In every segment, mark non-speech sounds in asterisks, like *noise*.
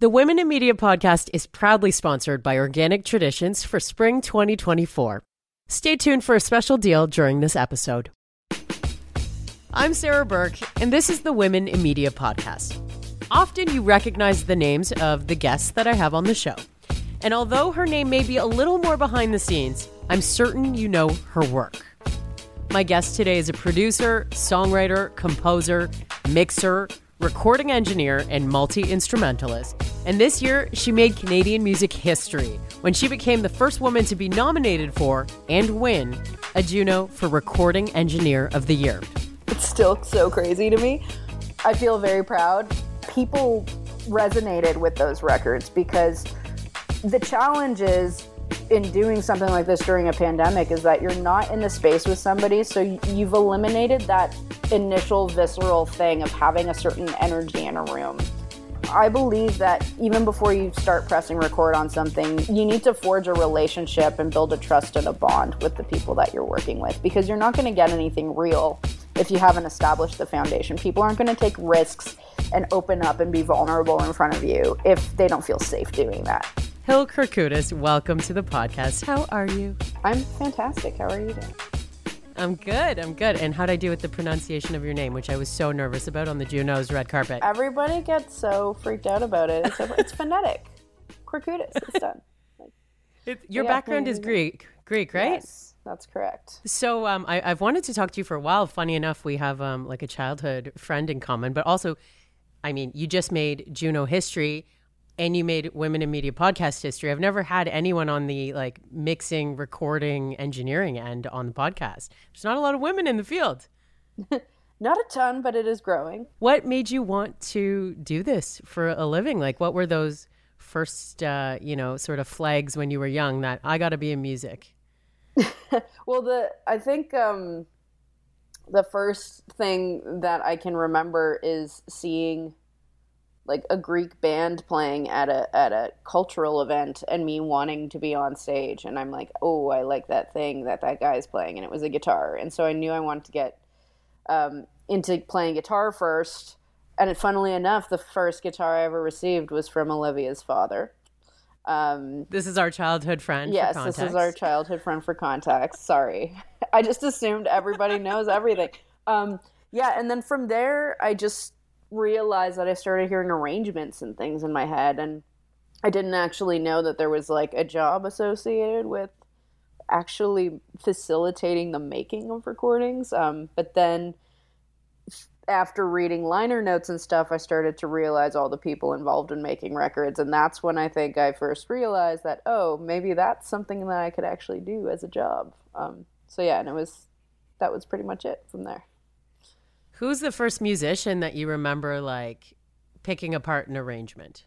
The Women in Media podcast is proudly sponsored by Organic Traditions for spring 2024. Stay tuned for a special deal during this episode. I'm Sarah Burke, and this is the Women in Media podcast. Often you recognize the names of the guests that I have on the show. And although her name may be a little more behind the scenes, I'm certain you know her work. My guest today is a producer, songwriter, composer, mixer, recording engineer, and multi instrumentalist. And this year, she made Canadian music history when she became the first woman to be nominated for and win a Juno for Recording Engineer of the Year. It's still so crazy to me. I feel very proud. People resonated with those records because the challenge is in doing something like this during a pandemic is that you're not in the space with somebody, so you've eliminated that initial visceral thing of having a certain energy in a room. I believe that even before you start pressing record on something, you need to forge a relationship and build a trust and a bond with the people that you're working with because you're not going to get anything real if you haven't established the foundation. People aren't going to take risks and open up and be vulnerable in front of you if they don't feel safe doing that. Hill Kourkoutis, welcome to the podcast. How are you? I'm fantastic. How are you doing? I'm good. I'm good. And how'd I do with the pronunciation of your name, which I was so nervous about on the Juno's red carpet? Everybody gets so freaked out about it. It's, it's phonetic. *laughs* Kourkoutis. It's done. Like, your background is Greek, Greek, right? Yes, that's correct. So um, I, have wanted to talk to you for a while. Funny enough, we have um, like a childhood friend in common, but also, I mean, you just made Juno history and you made women in media podcast history. I've never had anyone on the like mixing, recording, engineering end on the podcast. There's not a lot of women in the field. *laughs* not a ton, but it is growing. What made you want to do this for a living? Like, what were those first, uh, you know, sort of flags when you were young that I got to be in music? *laughs* well, the I think um, the first thing that I can remember is seeing like a Greek band playing at a at a cultural event and me wanting to be on stage and I'm like, "Oh, I like that thing that that guy's playing." And it was a guitar. And so I knew I wanted to get um, into playing guitar first. And funnily enough, the first guitar I ever received was from Olivia's father. Um, this is our childhood friend. Yes, this is our childhood friend for context. Sorry, *laughs* I just assumed everybody knows everything. Um, yeah, and then from there, I just realized that I started hearing arrangements and things in my head, and I didn't actually know that there was like a job associated with actually facilitating the making of recordings. Um, but then after reading liner notes and stuff, I started to realize all the people involved in making records. And that's when I think I first realized that, oh, maybe that's something that I could actually do as a job. Um, so yeah, and it was, that was pretty much it from there. Who's the first musician that you remember like picking apart an arrangement?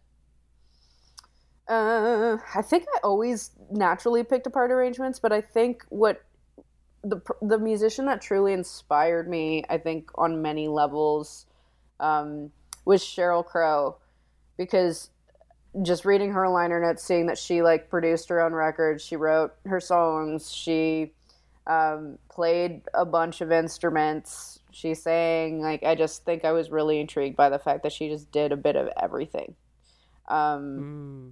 Uh, I think I always naturally picked apart arrangements, but I think what the the musician that truly inspired me, I think on many levels, um, was Sheryl Crow, because just reading her liner notes, seeing that she like produced her own records, she wrote her songs, she um, played a bunch of instruments, she sang like i just think i was really intrigued by the fact that she just did a bit of everything. Um, mm.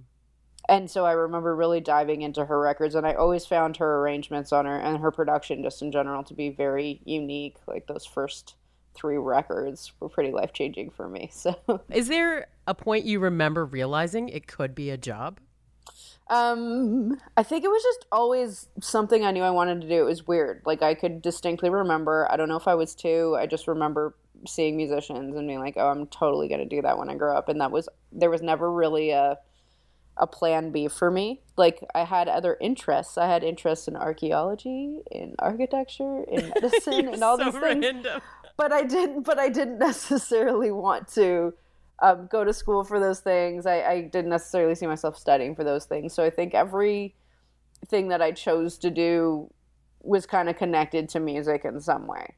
and so i remember really diving into her records and i always found her arrangements on her and her production just in general to be very unique. Like those first three records were pretty life changing for me *laughs* so. Is there a point you remember realizing it could be a job um, I think it was just always something I knew I wanted to do. It was weird. Like I could distinctly remember. I don't know if I was two. I just remember seeing musicians and being like, "Oh, I'm totally gonna do that when I grow up." And that was there was never really a a plan B for me. Like I had other interests. I had interests in archaeology, in architecture, in *laughs* medicine, and all so these things. But I didn't. But I didn't *laughs* necessarily want to um, go to school for those things. I, I didn't necessarily see myself studying for those things. So I think every thing that I chose to do was kind of connected to music in some way.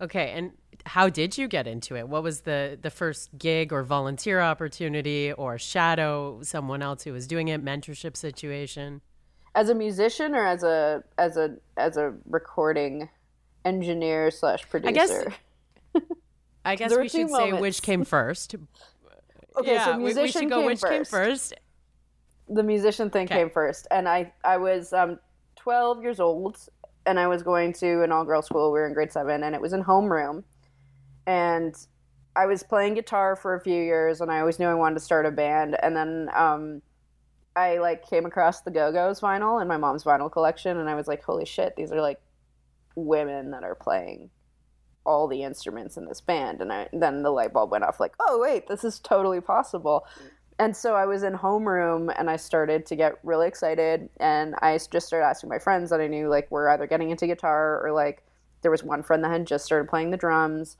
Okay, and how did you get into it? What was the the first gig or volunteer opportunity or shadow someone else who was doing it, mentorship situation? As a musician or as a as a as a recording engineer slash producer? I guess I guess we should moments. say which came first. okay, yeah, so we- we musician should go came which first. came first. the musician thing Okay. came first and i i was um 12 years old and i was going to an all-girl school we were in grade 7 and it was in homeroom and i was playing guitar for a few years and i always knew i wanted to start a band and then um i like came across the go-go's vinyl in my mom's vinyl collection and i was like holy shit these are like women that are playing all the instruments in this band and I, then the light bulb went off like oh wait this is totally possible and so I was in homeroom and I started to get really excited and I just started asking my friends that I knew like were either getting into guitar or like there was one friend that had just started playing the drums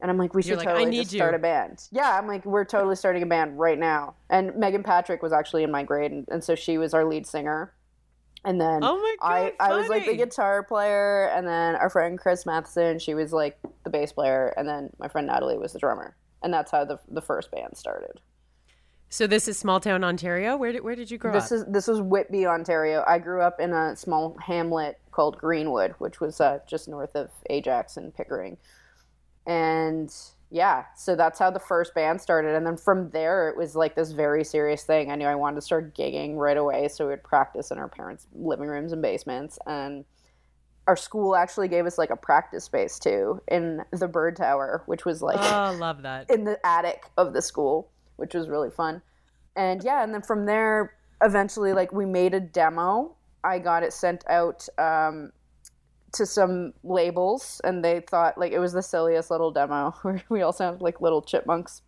and I'm like we You're should like, totally just start a band. Yeah, I'm like we're totally starting a band right now. And Megan Patrick was actually in my grade and, and so she was our lead singer. And then Oh my I, God, I was like the guitar player and then our friend Chris Matheson, she was like the bass player and then my friend Natalie was the drummer. And that's how the the first band started. So this is small town Ontario. Where did where did you grow This up? is this was Whitby, Ontario. I grew up in a small hamlet called Greenwood, which was uh, just north of Ajax and Pickering. And yeah, so that's how the first band started. And then from there, it was like this very serious thing. I knew I wanted to start gigging right away, so we would practice in our parents' living rooms and basements. And our school actually gave us like a practice space too in the Bird Tower, which was like oh, love that. in the attic of the school, which was really fun. And yeah, and then from there, eventually, like we made a demo. I got it sent out um, to some labels, and they thought like it was the silliest little demo. *laughs* where we all sounded like little chipmunks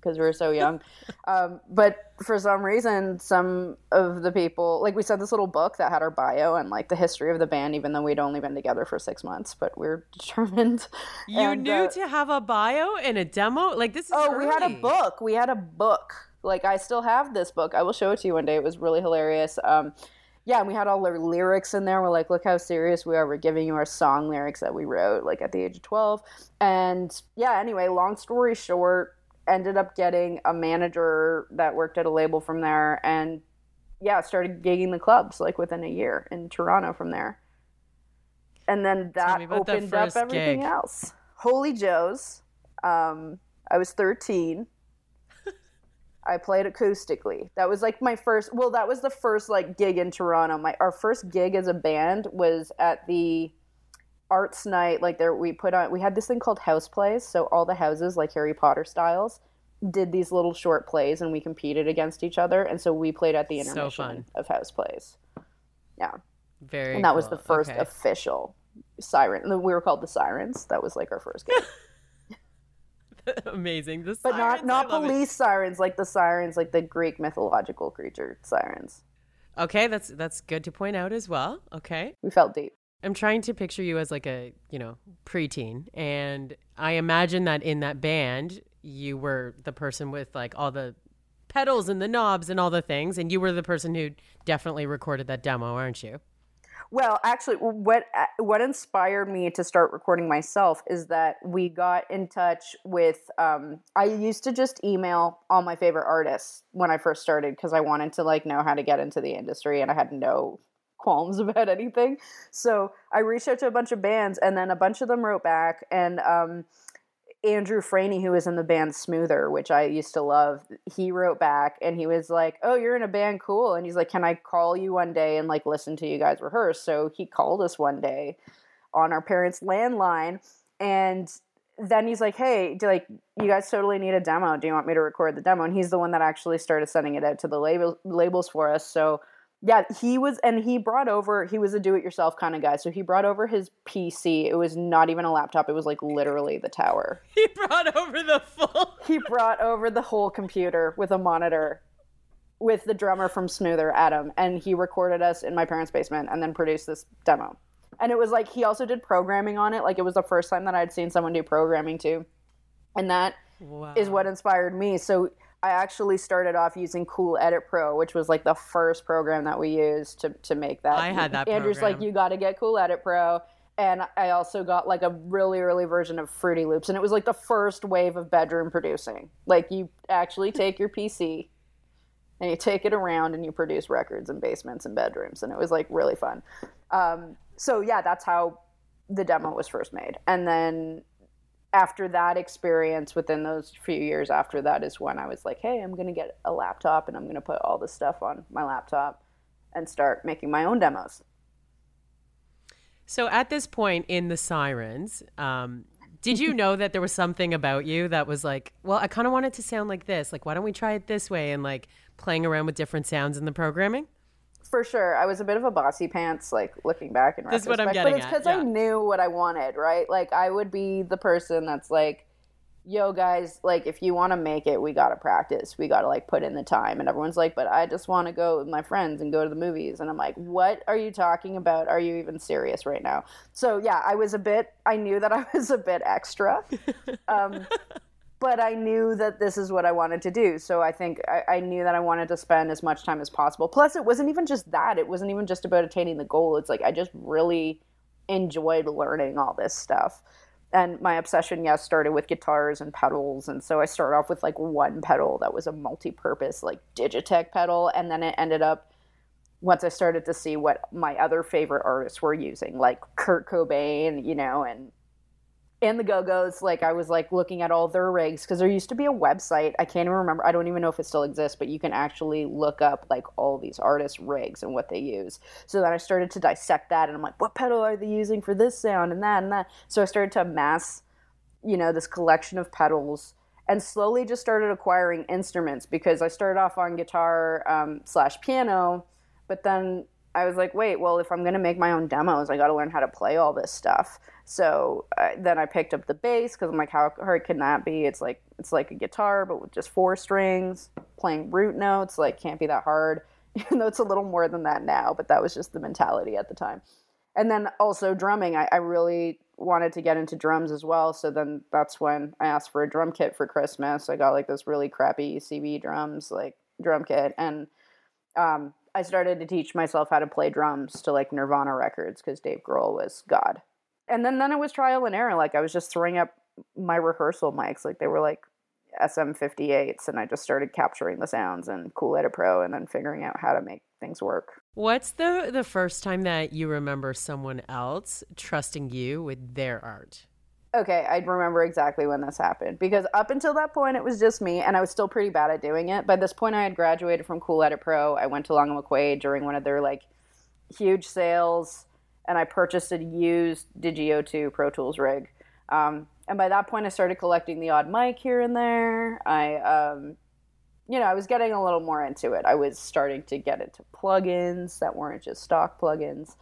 because we were so young. *laughs* um, but for some reason, some of the people like we said this little book that had our bio and like the history of the band, even though we'd only been together for six months, but we are *laughs* determined. You And, knew uh, to have a bio and a demo? Like this is Oh, we had a book. We had a book. Like I still have this book. I will show it to you one day. It was really hilarious. Um, yeah, and we had all the lyrics in there. We're like, look how serious we are. We're giving you our song lyrics that we wrote, like at the age of twelve. And yeah, anyway, long story short, ended up getting a manager that worked at a label from there, and yeah, started gigging the clubs like within a year in Toronto from there. And then that about that opened up everything gig. else. Holy Joe's. Um, I was 13. I played acoustically. That was like my first. Well, that was the first like gig in Toronto. My our first gig as a band was at the arts night. Like there, we put on. We had this thing called house plays. So all the houses, like Harry Potter styles, did these little short plays, and we competed against each other. And so we played at the So intermission fun. of house plays. Yeah, Very and that was the first Okay. official siren. We were called the Sirens. That was like our first gig. *laughs* *laughs* Amazing. The but not sirens, not love it. police sirens like the sirens like the greek mythological creature sirens Okay, that's that's good to point out as well. Okay. we felt deep I'm trying to picture you as like a, you know, preteen. And I imagine that in that band, you were the person with like all the pedals and the knobs and all the things. And you were the person who definitely recorded that demo, aren't you? Well actually what what inspired me to start recording myself is that we got in touch with um, i used to just email all my favorite artists when i first started because i wanted to like know how to get into the industry and i had no qualms *laughs* about anything. So i reached out to a bunch of bands and then a bunch of them wrote back and um, Andrew Franey, who was in the band Smoother, which I used to love, he wrote back and he was like, "Oh, you're in a band, cool." And he's like, "Can I call you one day and like listen to you guys rehearse?" So he called us one day on our parents' landline, and then he's like, "Hey, do, like you guys totally need a demo? Do you want me to record the demo?" And he's the one that actually started sending it out to the label labels for us. So yeah, he was, and he brought over. He was a do-it-yourself kind of guy, so he brought over his PC. It was not even a laptop; it was like literally the tower. *laughs* He brought over the full. *laughs* He brought over the whole computer with a monitor, with the drummer from Smoother, Adam, and he recorded us in my parents' basement, and then produced this demo. And it was like he also did programming on it. Like it was the first time that I'd seen someone do programming too, and that Wow. is what inspired me. So I actually started off using Cool Edit Pro, which was like the first program that we used to to make that. I had that Andrew's like, you got to get Cool Edit Pro. And I also got like a really early version of Fruity Loops, and it was like the first wave of bedroom producing. Like you actually take your PC and you take it around and you produce records in basements and bedrooms, and it was like really fun. Um, so yeah, that's how the demo was first made, and then after that experience, within those few years after that, is when I was like, hey, I'm going to get a laptop and I'm going to put all this stuff on my laptop and start making my own demos. So at this point in the Sirens, um, did you know that there was something about you that was like, well, I kind of want it to sound like this. Like, why don't we try it this way? And like playing around with different sounds in the programming? For sure. I was a bit of a bossy pants, like looking back in This is retrospect. what I'm getting but it's because yeah. I knew what I wanted, right? Like I would be the person that's like, yo guys, like if you want to make it, we got to practice. We got to like put in the time. And everyone's like, but I just want to go with my friends and go to the movies. And I'm like, what are you talking about? Are you even serious right now? So yeah, I was a bit, I knew that I *laughs* was a bit extra. Um, but I knew that this is what I wanted to do. So I think I, I, knew that I wanted to spend as much time as possible. Plus, it wasn't even just that. It wasn't even just about attaining the goal. It's like I just really enjoyed learning all this stuff. And my obsession, yes, started with guitars and pedals. And so I started off with like one pedal that was a multi purpose, like Digitech pedal. And then it ended up, once I started to see what my other favorite artists were using, like Kurt Cobain, you know, and and the Go-Go's, like I was like looking at all their rigs because there used to be a website. I can't even remember. I don't even know if it still exists, but you can actually look up like all these artists' rigs and what they use. So then I started to dissect that, and I'm like, what pedal are they using for this sound and that and that. So I started to amass, you know, this collection of pedals, and slowly just started acquiring instruments because I started off on guitar um, slash piano, but then I was like, wait, well, if I'm going to make my own demos, I got to learn how to play all this stuff. So uh, then I picked up the bass because I'm like, how hard can that be? It's like it's like a guitar, but with just four strings, playing root notes. Like, can't be that hard. *laughs* Even though it's a little more than that now, but that was just the mentality at the time. And then also drumming, I, I really wanted to get into drums as well. So then that's when I asked for a drum kit for Christmas. I got like this really crappy CB drums, like drum kit, and um, I started to teach myself how to play drums to like Nirvana records because Dave Grohl was God. And then then it was trial and error. Like I was just throwing up my rehearsal mics, like they were like SM58s, and I just started capturing the sounds and Cool Edit Pro, and then figuring out how to make things work. What's the the first time that you remember someone else trusting you with their art? Okay, I remember exactly when this happened because up until that point it was just me and I was still pretty bad at doing it. By this point I had graduated from Cool Edit Pro. I went to Long and McQuade during one of their like huge sales and I purchased a used Digi 002 Pro Tools rig. Um, and by that point I started collecting the odd mic here and there. I um, you know, I was getting a little more into it. I was starting to get into plugins that weren't just stock plugins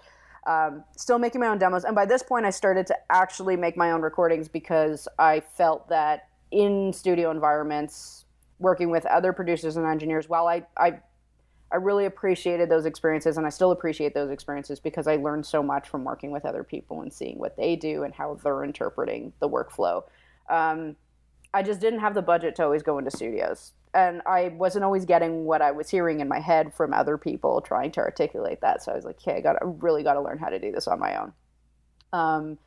um, still making my own demos. And by this point, I started to actually make my own recordings because I felt that in studio environments, working with other producers and engineers, while I, I, I really appreciated those experiences, and I still appreciate those experiences because I learned so much from working with other people and seeing what they do and how they're interpreting the workflow. Um, I just didn't have the budget to always go into studios and I wasn't always getting what I was hearing in my head from other people trying to articulate that. So I was like, okay, I got, really got to learn how to do this on my own. Um,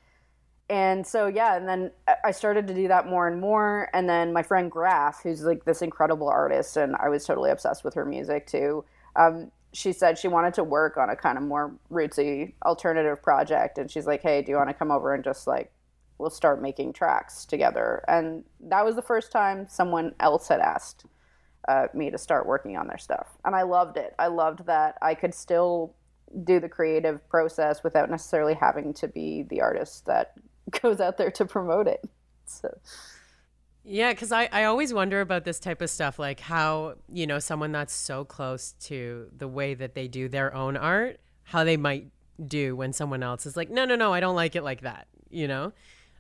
and so yeah, and then I started to do that more and more. And then my friend Graf, who's like this incredible artist, and I was totally obsessed with her music too. Um, she said she wanted to work on a kind of more rootsy alternative project, and she's like, hey, do you want to come over and just like we'll start making tracks together? And that was the first time someone else had asked uh, me to start working on their stuff. And I loved it. I loved that I could still do the creative process without necessarily having to be the artist that *laughs* goes out there to promote it. So. Yeah, because I, I always wonder about this type of stuff, like how, you know, someone that's so close to the way that they do their own art, how they might do when someone else is like, no, no, no, I don't like it like that, you know?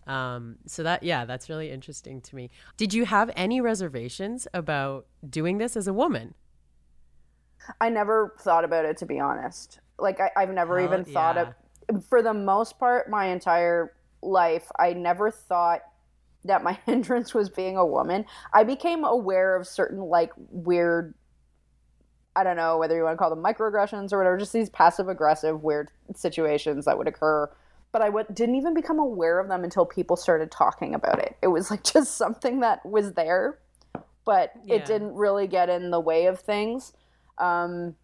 Um, so that yeah, that's really interesting to me. Did you have any reservations about doing this as a woman? I never thought about it to be honest. Like I, have never Hell, even thought yeah. of for the most part my entire life, I never thought that my *laughs* hindrance was being a woman. I became aware of certain like weird I don't know whether you want to call them microaggressions or whatever, just these passive aggressive weird situations that would occur but I w- didn't even become aware of them until people started talking about it. It was like *laughs* just something that was there, but Yeah. it didn't really get in the way of things. Um,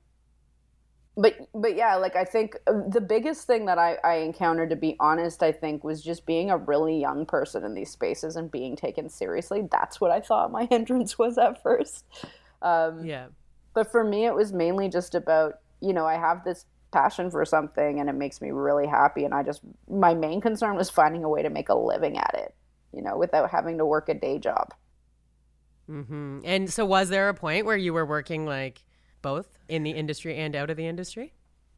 but but yeah, like I think uh, the biggest thing that I, I encountered, to be honest, I think was just being a really young person in these spaces and being taken seriously. That's what I thought my *laughs* hindrance was at first. Um, yeah. But for me, it was mainly just about you know I have this passion for something and it makes me really happy, and I just my main concern was finding a way to make a living at it, you know, without having to work a day job. Mm-hmm. And so, was there a point where you were working like? Both in the industry and out of the industry?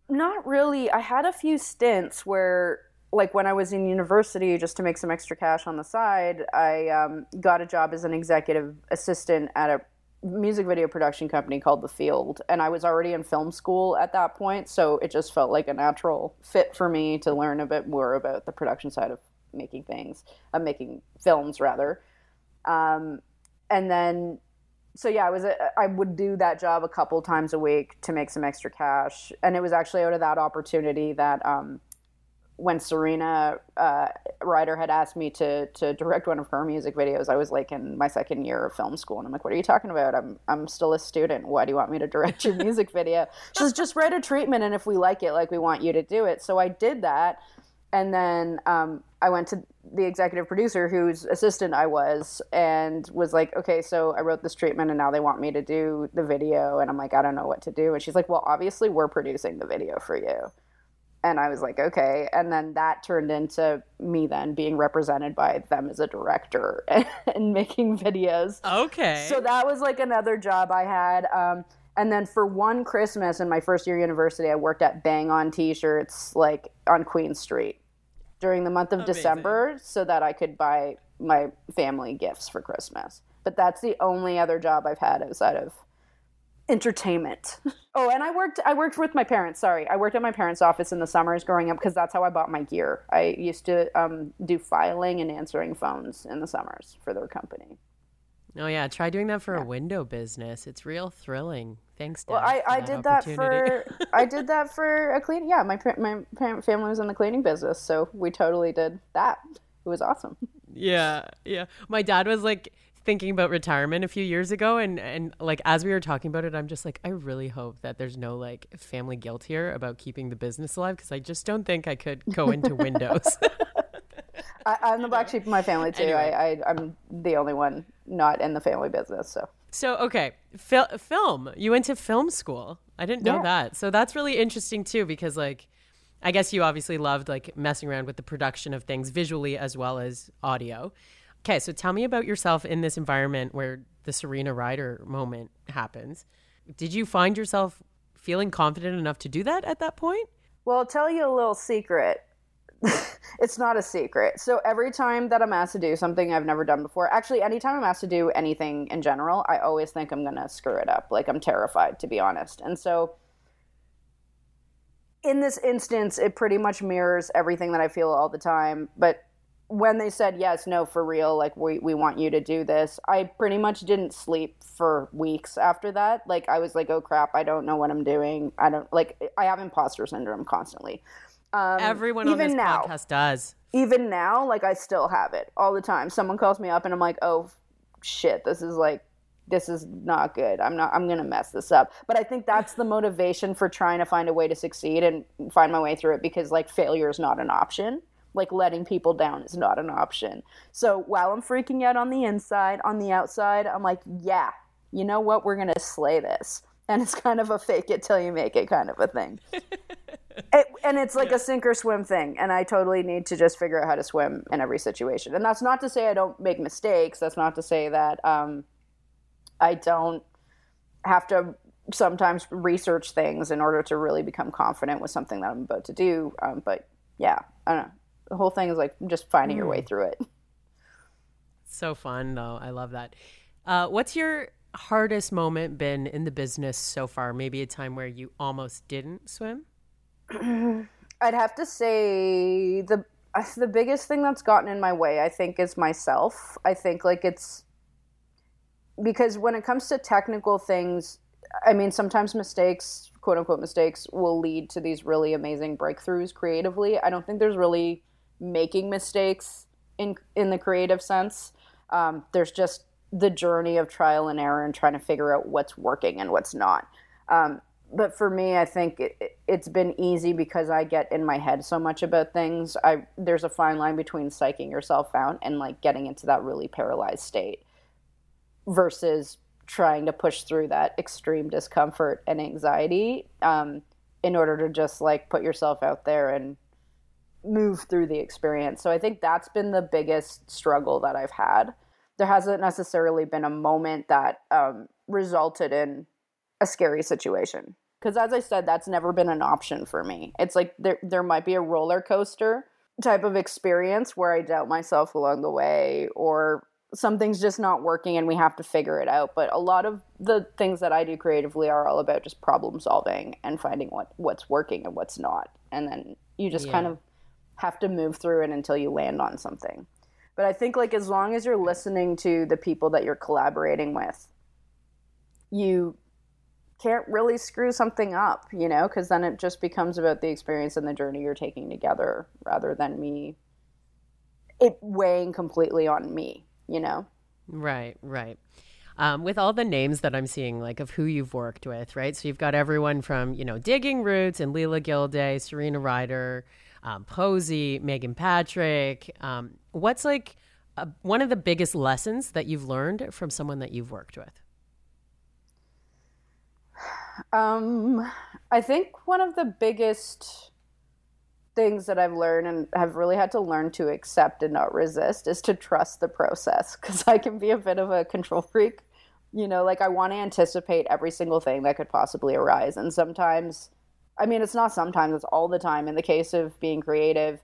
Not really. I had a few stints where, like, when I was in university, just to make some extra cash on the side, I um, got a job as an executive assistant at a music video production company called The Field. And I was already in film school at that point. So it just felt like a natural fit for me to learn a bit more about the production side of making things, of making films, rather. Um, and then so yeah, I was a, I would do that job a couple times a week to make some extra cash, and it was actually out of that opportunity that um, when Serena uh, Ryder had asked me to to direct one of her music videos, I was like in my second year of film school, and I'm like, "What are you talking about? I'm I'm still a student. Why do you want me to direct your *laughs* music video?" She says, "Just write a treatment, and if we like it, like we want you to do it." So I did that, and then um, I went to the executive producer whose assistant I was and was like, okay, so I wrote this treatment and now they want me to do the video. And I'm like, I don't know what to do. And she's like, well, obviously we're producing the video for you. And I was like, okay. And then that turned into me then being represented by them as a director and, *laughs* and making videos. Okay. So that was like another job I had. Um, and then for one Christmas in my first year university, I worked at Bang On T-shirts, like on Queen Street during the month of Amazing. December so that I could buy my family gifts for Christmas. But that's the only other job I've had outside of entertainment. *laughs* oh, and I worked I worked with my parents. Sorry. I worked at my parents' office in the summers growing up because that's how I bought my gear. I used to um, do filing and answering phones in the summers for their company. Oh yeah, try doing that for yeah. a window business. It's real thrilling. Thanks, Dad. Well, I, I did that for *laughs* I did that for a clean. Yeah, my my family was in the cleaning business, so we totally did that. It was awesome. Yeah, yeah. My dad was like thinking about retirement a few years ago, and and like as we were talking about it, I'm just like, I really hope that there's no like family guilt here about keeping the business alive because I just don't think I could go into *laughs* Windows. *laughs* I, am the black sheep of my family too. Anyway. I, I I'm the only one not in the family business, so. So okay, Fil- film. You went to film school. I didn't know yeah. that. So that's really interesting too, because like, I guess you obviously loved like messing around with the production of things visually as well as audio. Okay, so tell me about yourself in this environment where the Serena Ryder moment happens. Did you find yourself feeling confident enough to do that at that point? Well, I'll tell you a little secret. *laughs* it's not a secret. So every time that I'm asked to do something I've never done before, actually, anytime I'm asked to do anything in general, I always think I'm to screw it up. Like I'm terrified, to be honest. And so in this instance, it pretty much mirrors everything that I feel all the time. But when they said yes, no, for real, like we, we want you to do this, I pretty much didn't sleep for weeks after that. Like I was like, oh crap, I don't know what I'm doing. I don't like I have imposter syndrome constantly. Um, Everyone on this now, podcast does. Even now, like I still have it all the time. Someone calls me up and I'm like, oh shit, this is like this is not good. I'm not I'm going to mess this up. But I think that's the motivation for trying to find a way to succeed and find my way through it because like failure is not an option. Like letting people down is not an option. So while I'm freaking out on the inside, on the outside, I'm like, yeah, you know what? We're going to slay this. And it's kind of a fake it till you make it kind of a thing. *laughs* it, and it's like yeah. a sink or swim thing and i totally need to just figure out how to swim in every situation and that's not to say i don't make mistakes that's not to say that um, i don't have to sometimes research things in order to really become confident with something that i'm about to do um, but yeah i don't know the whole thing is like just finding mm. your way hmm. through it so fun though i love that uh, what's your hardest moment been in the business so far maybe a time where you almost didn't swim *clears throat* I'd have to say the the biggest thing that's gotten in my way, I think, is myself. I think like it's because when it comes to technical things, I mean, sometimes mistakes, quote unquote mistakes, will lead to these really amazing breakthroughs creatively. I don't think there's really making mistakes in in the creative sense. Um, there's just the journey of trial and error and trying to figure out what's working and what's not. Um, but for me, I think it, has been easy because I get in my head so much about things. I there's a fine line between psyching yourself out and like getting into that really paralyzed state versus trying to push through that extreme discomfort and anxiety um, in order to just like put yourself out there and move through the experience. So I think that's been the biggest struggle that I've had. There hasn't necessarily been a moment that um, resulted in a scary situation. Because as i said that's never been an option for me. It's like there there might be a roller coaster type of experience where i doubt myself along the way or something's just not working and we have to figure it out. But a lot of the things that i do creatively are all about just problem solving and finding what what's working and what's not. And then you just yeah. kind of have to move through it until you land on something but i think like as long as you're listening to the people that you're collaborating with you can't really screw something up, you know, because then it just becomes about the experience and the journey you're taking together rather than me it weighing completely on me, you know? Right, right. Um, with all the names that I'm seeing, like of who you've worked with, right? So you've got everyone from, you know, Digging Roots and Leela Gilday, Serena Ryder, um, Posey, Megan Patrick. Um, what's like a, one of the biggest lessons that you've learned from someone that you've worked with? Um, I think one of the biggest things that I've learned and have really had to learn to accept and not resist is to trust the process because I can be a bit of a control freak. You know, like I want to anticipate every single thing that could possibly arise. And sometimes, I mean, it's not sometimes, it's all the time. In the case of being creative,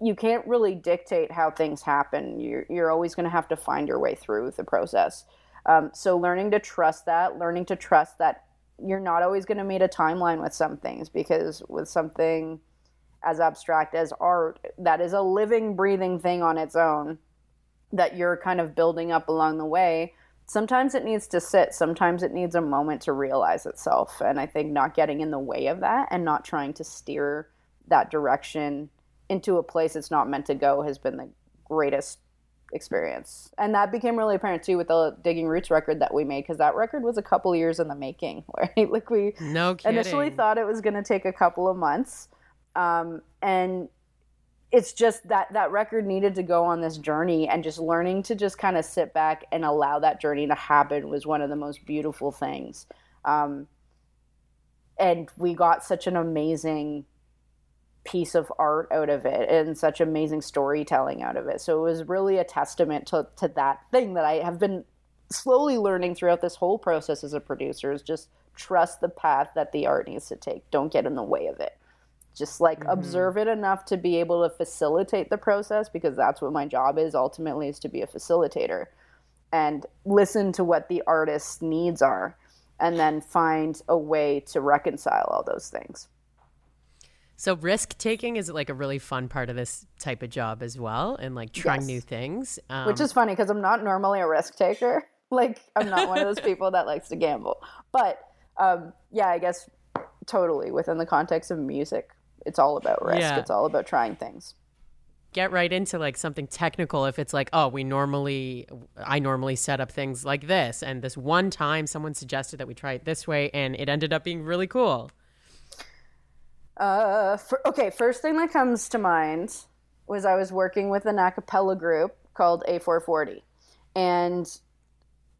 you can't really dictate how things happen. You're, you're always going to have to find your way through the process. Um, so learning to trust that, learning to trust that you're not always going to meet a timeline with some things because with something as abstract as art, that is a living, breathing thing on its own that you're kind of building up along the way. Sometimes it needs to sit, sometimes it needs a moment to realize itself. And I think not getting in the way of that and not trying to steer that direction into a place it's not meant to go has been the greatest experience. And that became really apparent too with the Digging Roots record that we made because that record was a couple years in the making, *laughs* right? Like we no initially thought it was going to take a couple of months. Um, and it's just that that record needed to go on this journey and just learning to just kind of sit back and allow that journey to happen was one of the most beautiful things. Um, and we got such an amazing piece of art out of it and such amazing storytelling out of it. So it was really a testament to, to that thing that I have been slowly learning throughout this whole process as a producer is just trust the path that the art needs to take. Don't get in the way of it. Just like mm-hmm. observe it enough to be able to facilitate the process because that's what my job is ultimately is to be a facilitator and listen to what the artist's needs are and then find a way to reconcile all those things. So risk taking is like a really fun part of this type of job as well, and like trying yes. new things. Um, Which is funny because I'm not normally a risk taker. *laughs* Like I'm not one of those people that likes to gamble. But um, yeah, I guess totally within the context of music, it's all about risk. Yeah. It's all about trying things. Get right into like something technical if it's like, oh, we normally, I normally set up things like this. And this one time someone suggested that we try it this way and it ended up being really cool. Uh, for, okay, first thing that comes to mind was I was working with an acapella group called A440. And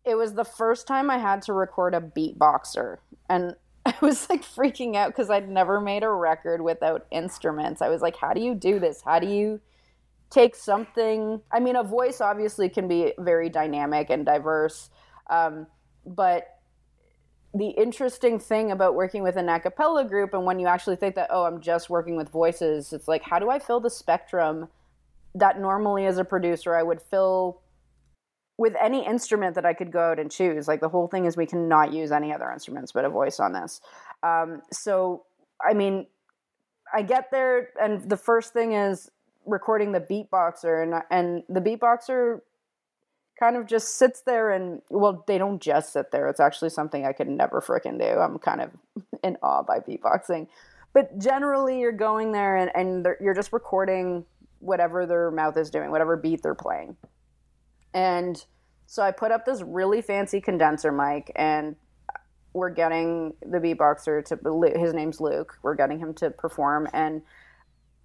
it was the first time I had to record a beatboxer. And *laughs* I was like freaking out because I'd never made a record without instruments. I was like, how do you do this? How do you take something? I mean, a voice obviously can be very dynamic and diverse, um, but the interesting thing about working with an a cappella group and when you actually think that oh i'm just working with voices it's like how do i fill the spectrum that normally as a producer i would fill with any instrument that i could go out and choose like the whole thing is we cannot use any other instruments but a voice on this. Um, so i mean i get there and the first thing is recording the beatboxer and and the beatboxer kind of just sits there and well they don't just sit there. It's actually something i could never fricking do. I'm kind of *laughs* in awe by beatboxing. But generally you're going there and, and you're just recording whatever their mouth is doing whatever beat they're playing and so i put up this really fancy condenser mic and we're getting the beatboxer to his name's Luke. We're getting him to perform and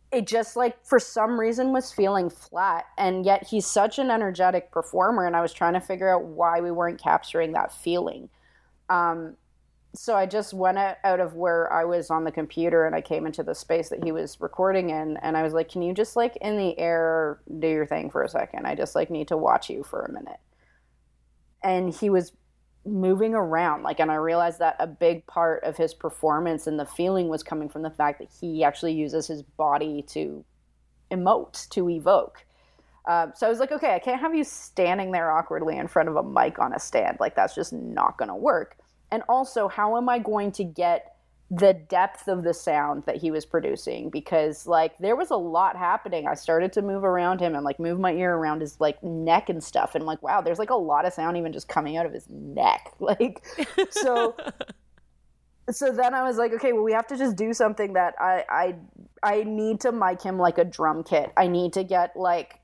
it just like for some reason was feeling flat and yet he's such an energetic performer and I was trying to figure out why we weren't capturing that feeling. Um, so I just went out of where I was on the computer and I came into the space that he was recording in and I was like, "Can you just like in the air do your thing for a second? I just like need to watch you for a minute." And he was moving around like and i realized that a big part of his performance and the feeling was coming from the fact that he actually uses his body to emote to evoke um, so i was like okay i can't have you standing there awkwardly in front of a mic on a stand like that's just not going to work and also how am i going to get the depth of the sound that he was producing because like there was a lot happening. I started to move around him and like move my ear around his like neck and stuff and like wow, there's like a lot of sound even just coming out of his neck. *laughs* Like so so then I was like, okay, well we have to just do something that I I I need to mic him like a drum kit. I need to get like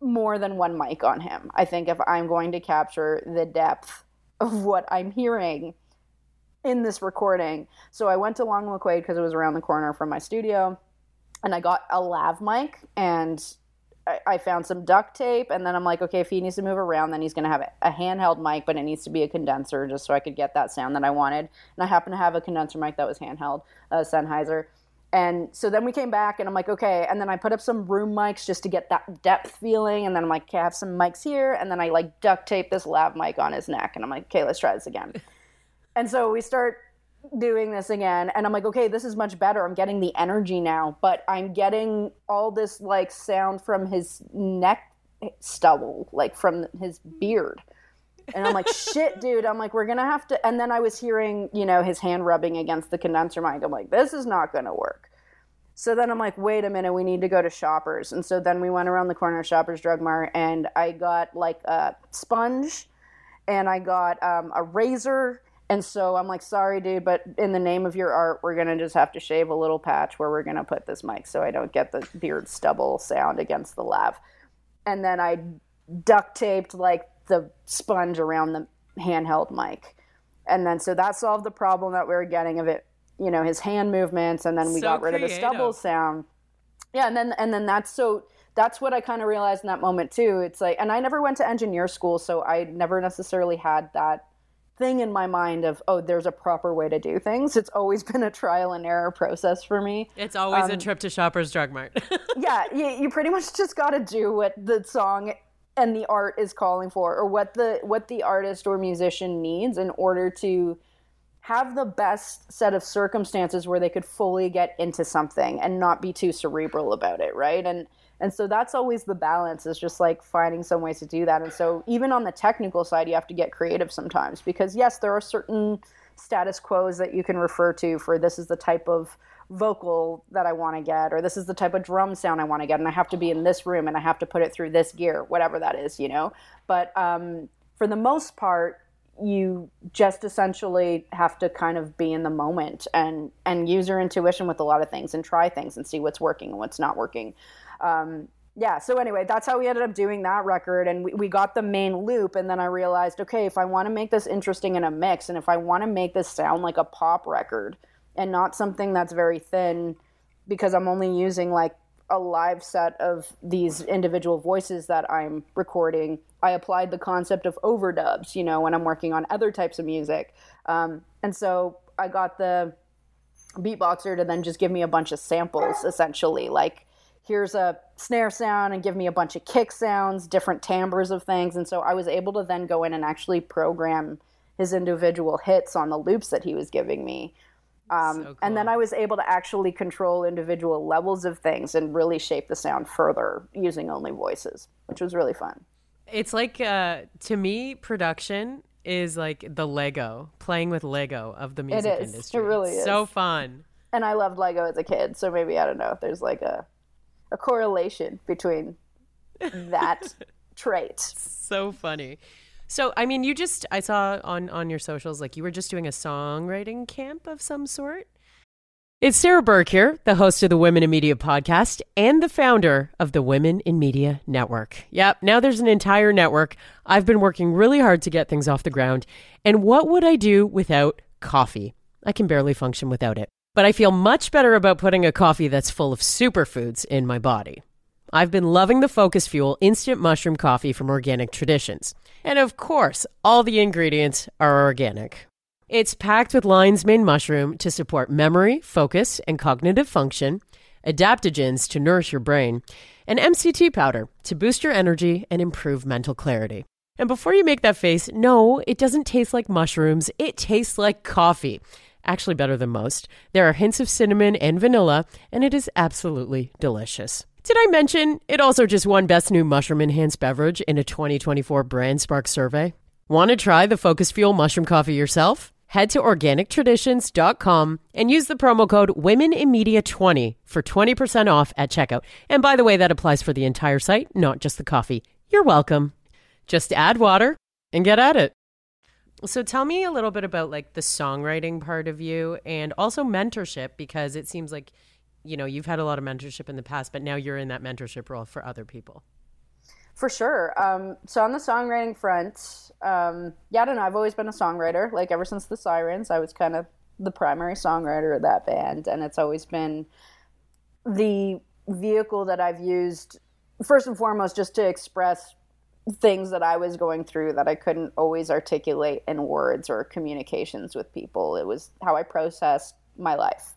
more than one mic on him. I think if I'm going to capture the depth of what I'm hearing in this recording. So I went to Long McQuade because it was around the corner from my studio, and I got a lav mic and I, I, found some duct tape. And then I'm like, okay, if he needs to move around, then he's going to have a handheld mic, but it needs to be a condenser just so I could get that sound that I wanted. And I happen to have a condenser mic that was handheld, a Sennheiser. And so then we came back, and I'm like, okay. And then I put up some room mics just to get that depth feeling. And then I'm like, okay, I have some mics here. And then I like duct tape this lav mic on his neck. And I'm like, okay, let's try this again. *laughs* And so we start doing this again and I'm like, okay, this is much better. I'm getting the energy now, but I'm getting all this like sound from his neck stubble, like from his beard. And I'm like, shit, dude. I'm like, we're gonna have to. And then I was hearing, you know, his hand rubbing against the condenser mic. I'm like, this is not gonna work. So then I'm like, wait a minute, we need to go to Shoppers. And so then we went around the corner of Shoppers Drug Mart, and I got like a sponge, and I got um, a razor, and so I'm like, sorry, dude, but in the name of your art, we're going to just have to shave a little patch where we're going to put this mic so I don't get the beard stubble sound against the lav. And then I duct taped like the sponge around the handheld mic. And then so that solved the problem that we were getting of it, you know, his hand movements. And then we so got rid creative. of the stubble sound. Yeah. And then, and then that's so that's what I kind of realized in that moment too. It's like, and I never went to engineer school, so I never necessarily had that thing in my mind of oh there's a proper way to do things it's always *laughs* been a trial and error process for me it's always um, a trip to shoppers drug mart *laughs* yeah you, you pretty much just got to do what the song and the art is calling for or what the what the artist or musician needs in order to have the best set of circumstances where they could fully get into something and not be too cerebral about it right and and so that's always the balance is just like finding some ways to do that. And so even on the technical side, you have to get creative sometimes because yes, there are certain status quos that you can refer to for this is the type of vocal that I want to get, or this is the type of drum sound I want to get, and I have to be in this room and I have to put it through this gear, whatever that is, you know. But um, for the most part, you just essentially have to kind of be in the moment and and use your intuition with a lot of things and try things and see what's working and what's not working um, yeah so anyway that's how we ended up doing that record and we, we got the main loop and then i realized okay if i want to make this interesting in a mix and if i want to make this sound like a pop record and not something that's very thin because i'm only using like a live set of these individual voices that i'm recording i applied the concept of overdubs you know when i'm working on other types of music um, and so i got the beatboxer to then just give me a bunch of samples essentially like here's a snare sound and give me a bunch of kick sounds, different timbres of things. And so I was able to then go in and actually program his individual hits on the loops that he was giving me. Um, so cool. And then I was able to actually control individual levels of things and really shape the sound further using only voices, which was really fun. It's like, uh, to me, production is like the Lego, playing with Lego of the music it is. industry. It really is. So fun. And I loved Lego as a kid, so maybe, I don't know, if there's like a a correlation between *laughs* that trait. So funny. So, I mean, you just I saw on on your socials like you were just doing a songwriting camp of some sort. It's Sarah Burke here, the host of the Women in Media podcast and the founder of the Women in Media Network. Yep, now there's an entire network. I've been working really hard to get things off the ground. And what would I do without coffee? I can barely function without it. But I feel much better about putting a coffee that's full of superfoods in my body. I've been loving the Focus Fuel instant mushroom coffee from Organic Traditions. And of course, all the ingredients are organic. It's packed with lion's mane mushroom to support memory, focus, and cognitive function, adaptogens to nourish your brain, and MCT powder to boost your energy and improve mental clarity. And before you make that face, no, it doesn't taste like mushrooms. It tastes like coffee. Actually, better than most. There are hints of cinnamon and vanilla, and it is absolutely delicious. Did I mention it also just won Best New Mushroom Enhanced Beverage in a 2024 Brand Spark survey? Want to try the Focus Fuel mushroom coffee yourself? Head to organictraditions.com and use the promo code WomenInMedia20 for 20% off at checkout. And by the way, that applies for the entire site, not just the coffee. You're welcome. Just add water and get at it. So tell me a little bit about like the songwriting part of you and also mentorship because it seems like you know, you've had a lot of mentorship in the past, but now you're in that mentorship role for other people. For sure. Um, so on the songwriting front, um, yeah, I don't know. I've always been a songwriter. Like ever since the Sirens, I was kind of the primary songwriter of that band, and it's always been the vehicle that I've used first and foremost just to express things that I was going through that I couldn't always articulate in words or communications with people. It was how I processed my life.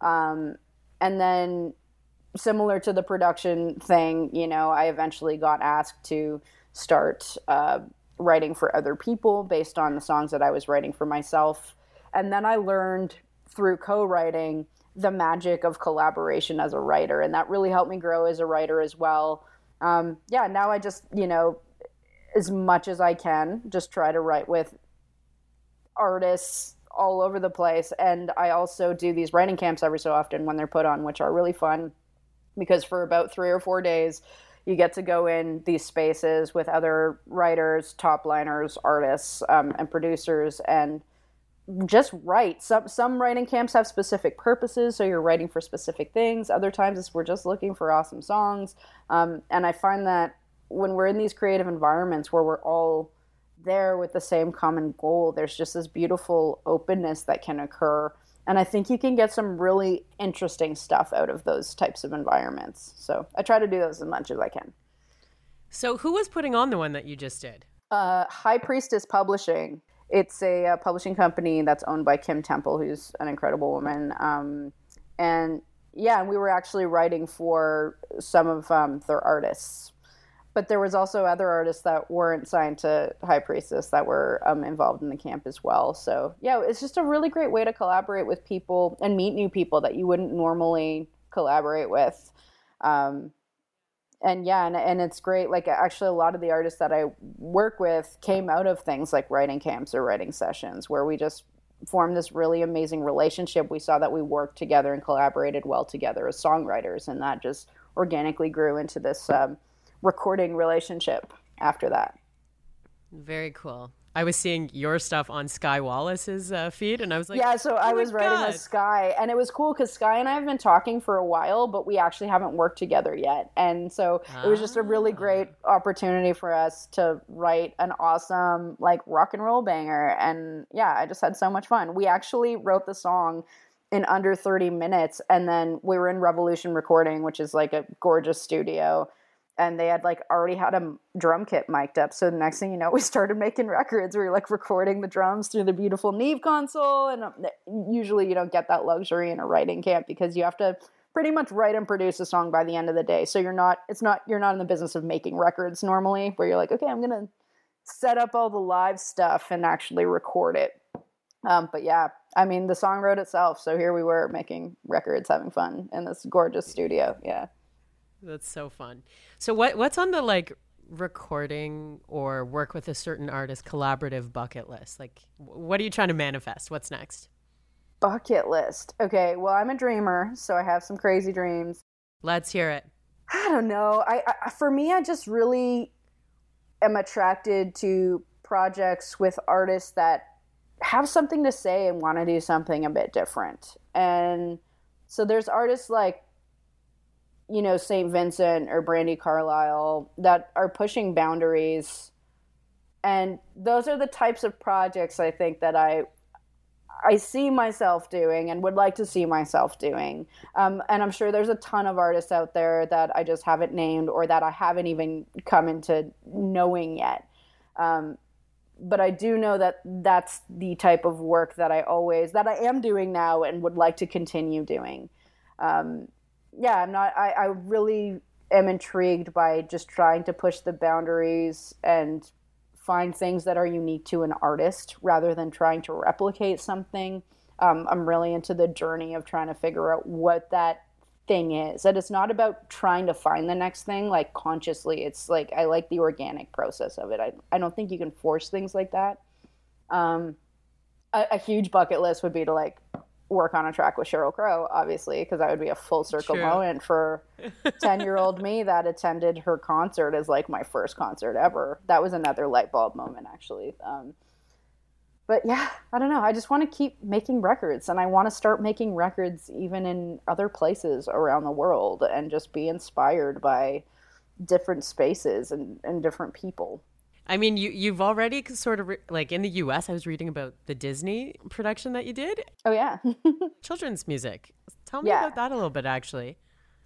Um, and then similar to the production thing, you know, I eventually got asked to start uh, writing for other people based on the songs that I was writing for myself. And then I learned through co writing the magic of collaboration as a writer. And that really helped me grow as a writer as well. Um, yeah, now I just, you know, as much as I can, just try to write with artists all over the place. And I also do these writing camps every so often when they're put on, which are really fun because for about three or four days, you get to go in these spaces with other writers, top liners, artists, um, and producers, and just write. Some some writing camps have specific purposes, so you're writing for specific things. Other times, we're just looking for awesome songs. Um, and I find that when we're in these creative environments where we're all there with the same common goal, there's just this beautiful openness that can occur. And I think you can get some really interesting stuff out of those types of environments. So I try to do those as much as I can. So, who was putting on the one that you just did? Uh, High Priestess Publishing. It's a, uh, publishing company that's owned by Kim Temple, who's an incredible woman. Um, and yeah, we were actually writing for some of um, their artists but there was also other artists that weren't signed to High Priestess that were um, involved in the camp as well. So yeah, it's just a really great way to collaborate with people and meet new people that you wouldn't normally collaborate with. Um, and yeah, and, and it's great. Like actually, a lot of the artists that I work with came out of things like writing camps or writing sessions where we just formed this really amazing relationship. We saw that we worked together and collaborated well together as songwriters, and that just organically grew into this. Um, recording relationship after that. Very cool. I was seeing your stuff on Skye Wallace's uh, feed, and I was like, "Yeah." So oh I was writing with Skye, and it was cool because Skye and I have been talking for a while, but we actually haven't worked together yet. And so ah. it was just a really ah. great opportunity for us to write an awesome like rock and roll banger. And yeah, I just had so much fun. We actually wrote the song in under 30 minutes, and then we were in Revolution Recording, which is like a gorgeous studio and they had like already had a drum kit mic'd up. So the next thing you know, *laughs* we started making records. We were like recording the drums through the beautiful Neve console, and um, usually you don't get that luxury in a writing camp because you have to pretty much write and produce a song by the end of the day. So you're not it's not you're not in the business of making records normally, where you're like, okay, I'm gonna set up all the live stuff and actually record it. Um, but yeah, I mean, the song wrote itself. So here we were making records, having fun in this gorgeous studio. Yeah. That's so fun. So what what's on the like recording or work with a certain artist collaborative bucket list? Like what are you trying to manifest? What's next? Bucket list. Okay, well I'm a dreamer, so I have some crazy dreams. Let's hear it. I don't know. I, I for me I just really am attracted to projects with artists that have something to say and want to do something a bit different. And so there's artists like you know St. Vincent or Brandi Carlile that are pushing boundaries and those are the types of projects I think that I I see myself doing and would like to see myself doing. Um, and I'm sure there's a ton of artists out there that I just haven't named or that I haven't even come into knowing yet. Um, but I do know that that's the type of work that I always that I am doing now and would like to continue doing. Um, yeah, I'm not. I, I really am intrigued by just trying to push the boundaries and find things that are unique to an artist rather than trying to replicate something. Um, I'm really into the journey of trying to figure out what that thing is. That it's not about trying to find the next thing like consciously. It's like I like the organic process of it. I, I don't think you can force things like that. Um, a, a huge bucket list would be to like work on a track with Sheryl Crow, obviously, because that would be a full circle True. moment for *laughs* 10 year old me that attended her concert as like my first concert ever. That was another light bulb moment, actually. Um, but yeah, I don't know. I just want to keep making records and I want to start making records even in other places around the world and just be inspired by different spaces and, and different people. I mean, you you've already sort of re- like in the U.S. I was reading about the Disney production that you did. Oh yeah, *laughs* children's music. Tell me yeah. about that a little bit, actually.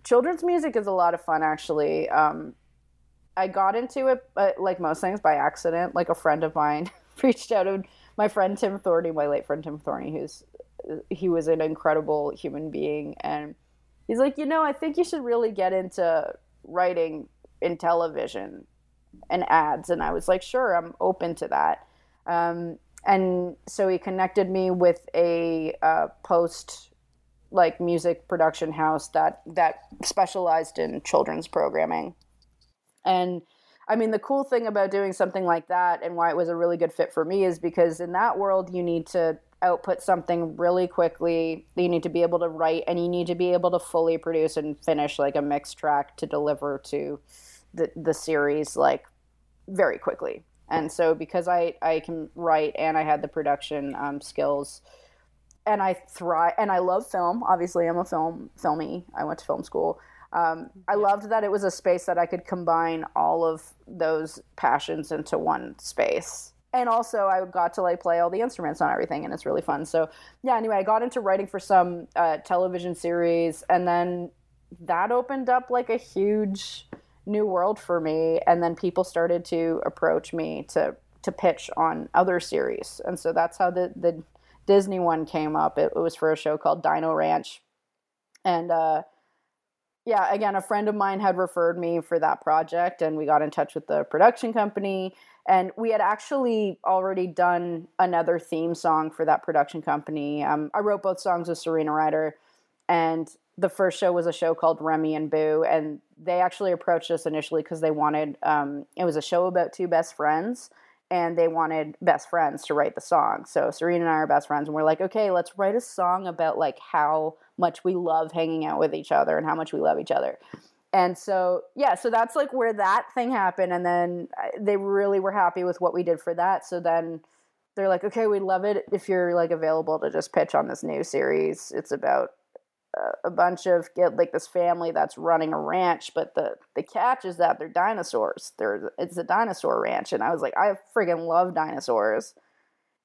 Children's music is a lot of fun, actually. Um, I got into it, uh, like most things, by accident. Like a friend of mine *laughs* reached out, and my friend Tim Thorney, my late friend Tim Thorney, who's he was an incredible human being, and he's like, you know, I think you should really get into writing in television and ads and i was like sure i'm open to that. Um, and so he connected me with a uh, post like music production house that that specialized in children's programming. And i mean the cool thing about doing something like that and why it was a really good fit for me is because in that world you need to output something really quickly. You need to be able to write and you need to be able to fully produce and finish like a mixed track to deliver to the the series like very quickly. And so because I I can write and I had the production um, skills, and I thrive and I love film. Obviously, I'm a film filmy. I went to film school. Um, I loved that it was a space that I could combine all of those passions into one space. And also, I got to like play all the instruments on everything, and it's really fun. So, yeah. Anyway, I got into writing for some uh, television series, and then that opened up like a huge new world for me and then people started to approach me to to pitch on other series. And so that's how the the disney one came up. It, it was for a show called dino ranch. And uh yeah again a friend of mine had referred me for that project and we got in touch with the production company. And we had actually already done another theme song for that production company. Um, i wrote both songs with serena ryder and the first show was a show called Remy and Boo, and they actually approached us initially because they wanted um, it was a show about two best friends, and they wanted best friends to write the song. So Serena and I are best friends, and we're like, okay, let's write a song about like how much we love hanging out with each other and how much we love each other. And so yeah, so that's like where that thing happened, and then uh, they really were happy with what we did for that. So then they're like, okay, we'd love it if you're like available to just pitch on this new series. It's about a bunch of get like this family that's running a ranch, but the the catch is that they're dinosaurs. They're it's a dinosaur ranch, and I was like, I friggin' love dinosaurs,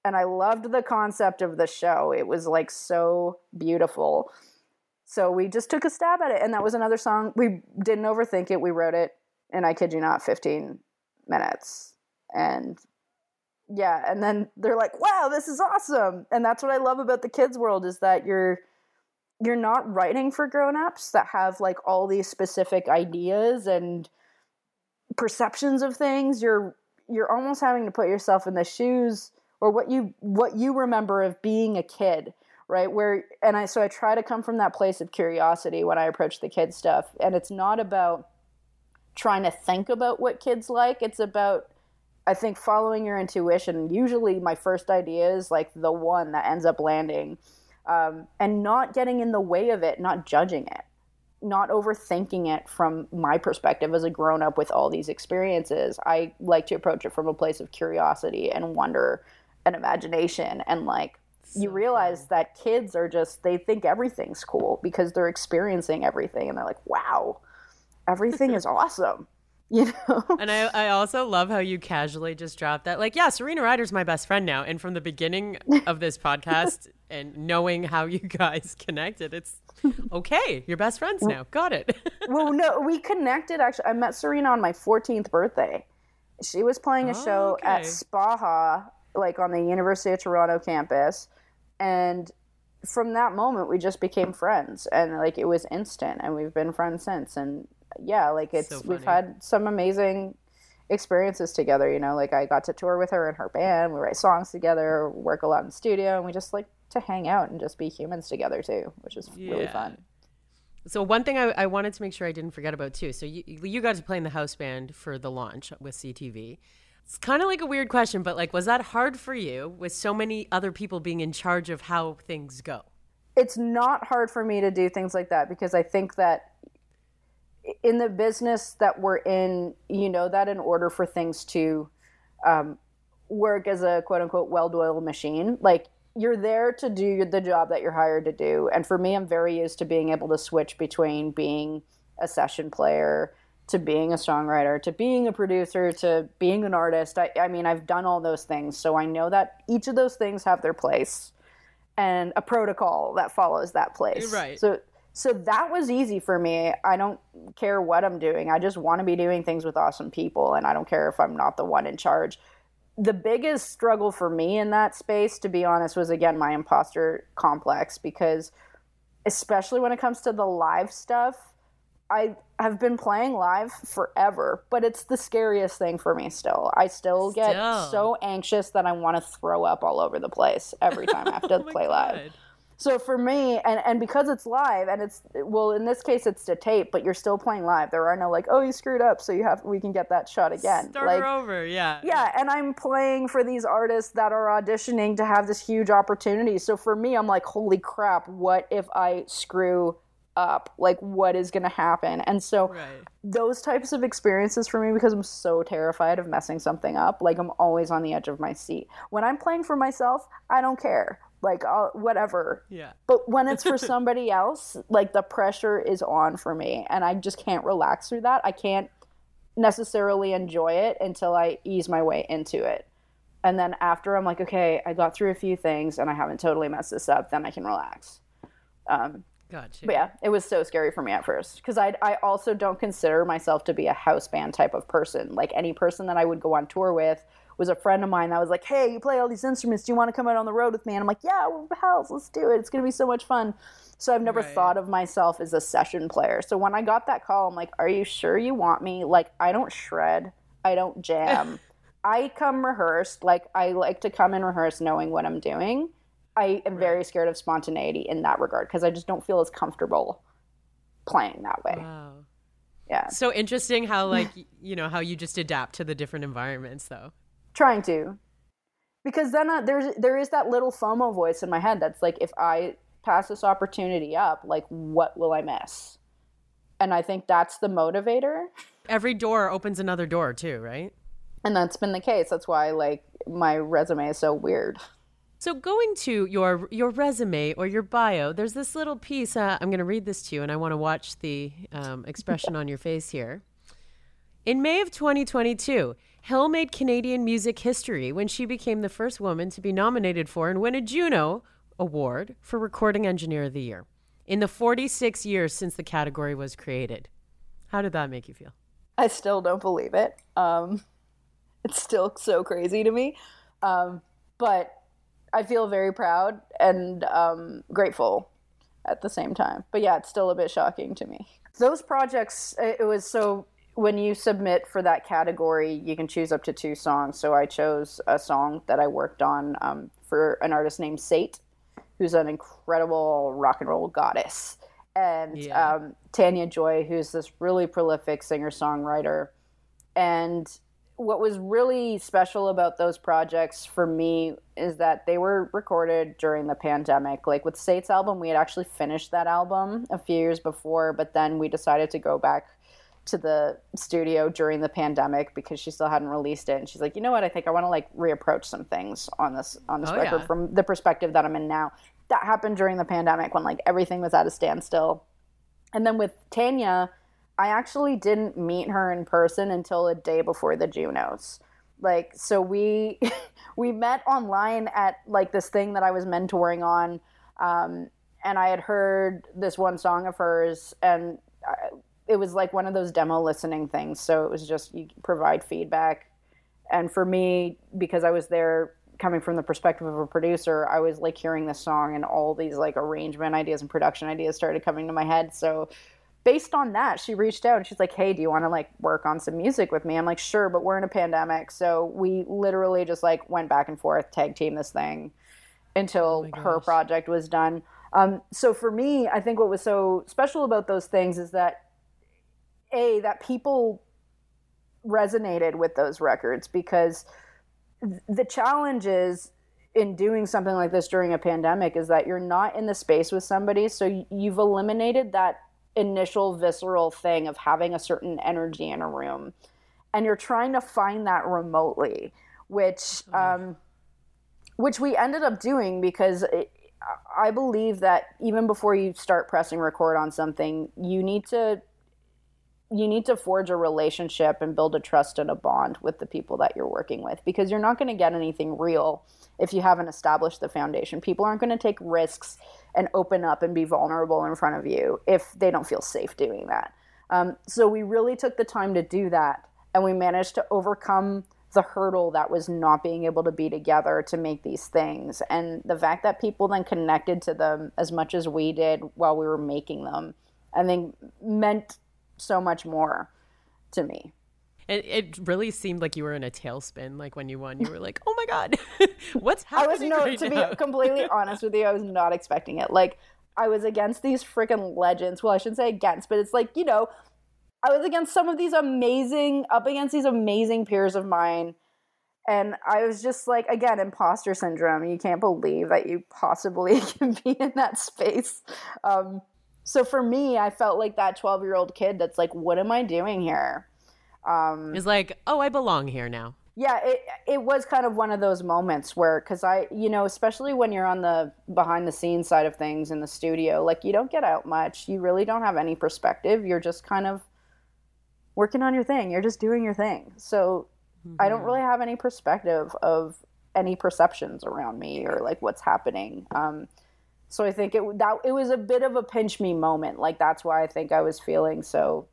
and I loved the concept of the show. It was like so beautiful. So we just took a stab at it, and that was another song. We didn't overthink it. We wrote it, and I kid you not, fifteen minutes, and yeah, and then they're like, "Wow, this is awesome!" And that's what I love about the kids' world is that you're you're not writing for grown-ups that have like all these specific ideas and perceptions of things you're you're almost having to put yourself in the shoes or what you what you remember of being a kid right? Where and i so i try to come from that place of curiosity when i approach the kid stuff. And it's not about trying to think about what kids like. It's about i think following your intuition. Usually my first idea is like the one that ends up landing um, and not getting in the way of it, not judging it, not overthinking it from my perspective as a grown up with all these experiences. I like to approach it from a place of curiosity and wonder and imagination and like so you realize that kids are just they think everything's cool because they're experiencing everything and they're like wow everything is *laughs* awesome *laughs* you know? And I, I also love how you casually just dropped that like yeah serena ryder's my best friend now. And from the beginning of this podcast *laughs* and knowing how you guys connected it's okay you're best friends now. Got it. *laughs* Well no we connected actually. I met serena on my 14th birthday. She was playing a oh, show okay. at spaha like on the university of toronto campus. And from that moment we just became friends. And like it was instant. And we've been friends since. And yeah, like it's so we've had some amazing experiences together. You know, like I got to tour with her and her band. We write songs together, work a lot in the studio, and we just like to hang out and just be humans together too, which is yeah. really fun. So one thing I, I, wanted to make sure I didn't forget about too. So you you got to play in the house band for the launch with CTV. It's kind of like a weird question, but like, was that hard for you with so many other people being in charge of how things go? It's not hard for me to do things like that because I think that in the business that we're in, you know that in order for things to um, work as a quote unquote well oiled machine, like you're there to do the job that you're hired to do. And for me, I'm very used to being able to switch between being a session player to being a songwriter to being a producer to being an artist. I, I mean, I've done all those things. So I know that each of those things have their place and a protocol that follows that place. Right. So so that was easy for me. I don't care what I'm doing. I just want to be doing things with awesome people, and I don't care if I'm not the one in charge. The biggest struggle for me in that space, to be honest, was again my imposter complex because, especially when it comes to the live stuff, I have been playing live forever, but it's the scariest thing for me still. I still, still. get so anxious that I want to throw up all over the place every time I have to *laughs* oh play God. live. So for me, and, and because it's live, and it's well, in this case, it's to tape, but you're still playing live. There are no like, oh, you screwed up, so you have we can get that shot again. Start like, over, yeah. Yeah, and I'm playing for these artists that are auditioning to have this huge opportunity. So for me, I'm like, holy crap, what if I screw up? Like, what is going to happen? And so right. those types of experiences for me, because I'm so terrified of messing something up, like I'm always on the edge of my seat. When I'm playing for myself, I don't care like I'll, whatever. Yeah. But when it's for *laughs* somebody else, like the pressure is on for me, and I just can't relax through that. I can't necessarily enjoy it until I ease my way into it. And then after I'm like, okay, I got through a few things and I haven't totally messed this up, then I can relax. Um, gotcha. But yeah, it was so scary for me at first because I I also don't consider myself to be a house band type of person. Like any person that I would go on tour with was a friend of mine that was like, "Hey, you play all these instruments. Do you want to come out on the road with me?" And I'm like, "Yeah, hell, let's do it. It's gonna be so much fun." So I've never right. thought of myself as a session player. So when I got that call, I'm like, "Are you sure you want me? Like, I don't shred. I don't jam. *laughs* I come rehearsed. Like, I like to come and rehearse knowing what I'm doing. I am right. very scared of spontaneity in that regard because I just don't feel as comfortable playing that way." Wow. Yeah. So interesting how like you know how you just adapt to the different environments though trying to because then uh, there's there is that little FOMO voice in my head that's like, if I pass this opportunity up, like, what will I miss? And I think that's the motivator. Every door opens another door too, right? And that's been the case. That's why like my resume is so weird. So going to your your resume or your bio, there's this little piece. Uh, I'm going to read this to you, and I want to watch the um, expression on your face here. In May of 2022, Hill made Canadian music history when she became the first woman to be nominated for and win a Juno Award for Recording Engineer of the Year in the 46 years since the category was created. How did that make you feel? I still don't believe it. Um, it's still so crazy to me. Um, but I feel very proud and um, grateful at the same time. But yeah, it's still a bit shocking to me. Those projects, it was so when you submit for that category, you can choose up to two songs. So I chose a song that I worked on um, for an artist named Sate, who's an incredible rock and roll goddess, and yeah. um, Tania Joy, who's this really prolific singer songwriter. And what was really special about those projects for me is that they were recorded during the pandemic. Like with Sate's album, we had actually finished that album a few years before, but then we decided to go back to the studio during the pandemic because she still hadn't released it. And she's like you know what? I think i want to like reapproach some things on this on this oh, record yeah. from the perspective that i'm in now. That happened during the pandemic when like everything was at a standstill. And then with tania i actually didn't meet her in person until a day before the junos. Like so we *laughs* we met online at like this thing that i was mentoring on um, and i had heard this one song of hers and it was like one of those demo listening things. So it was just you provide feedback. And for me, because I was there coming from the perspective of a producer, I was like hearing this song and all these like arrangement ideas and production ideas started coming to my head. So based on that, she reached out and she's like, "Hey, do you want to like work on some music with me?" I'm like, "Sure," but we're in a pandemic, so we literally just like went back and forth, tag team this thing until oh her project was done. Um, so for me, I think what was so special about those things is that a that people resonated with those records because the challenge is in doing something like this during a pandemic is that you're not in the space with somebody so you've eliminated that initial visceral thing of having a certain energy in a room and you're trying to find that remotely which mm-hmm. um, which we ended up doing because it, I believe that even before you start pressing record on something, you need to you need to forge a relationship and build a trust and a bond with the people that you're working with because you're not going to get anything real if you haven't established the foundation. People aren't going to take risks and open up and be vulnerable in front of you if they don't feel safe doing that. Um, so we really took the time to do that and we managed to overcome the hurdle that was not being able to be together to make these things and the fact that people then connected to them as much as we did while we were making them i think meant so much more to me it, it really seemed like you were in a tailspin. Like when you won, you were like, "Oh my god, *laughs* what's happening?" I was no, right to now? be completely *laughs* honest with you, I was not expecting it. Like I was against these freaking legends. Well, I shouldn't say against, but it's like you know, I was against some of these amazing, up against these amazing peers of mine. And I was just like, again, imposter syndrome. You can't believe that you possibly *laughs* can be in that space. Um, so for me, I felt like that 12 year old kid that's like, what am I doing here? Um, is like, oh, I belong here now. Yeah, it it was kind of one of those moments where, because I, you know, especially when you're on the behind the scenes side of things in the studio, like you don't get out much. You really don't have any perspective. You're just kind of working on your thing. You're just doing your thing. So mm-hmm. I don't mm-hmm. really have any perspective of any perceptions around me or like what's happening. Um, so I think it that it was a bit of a pinch me moment. Like that's why I think I was feeling so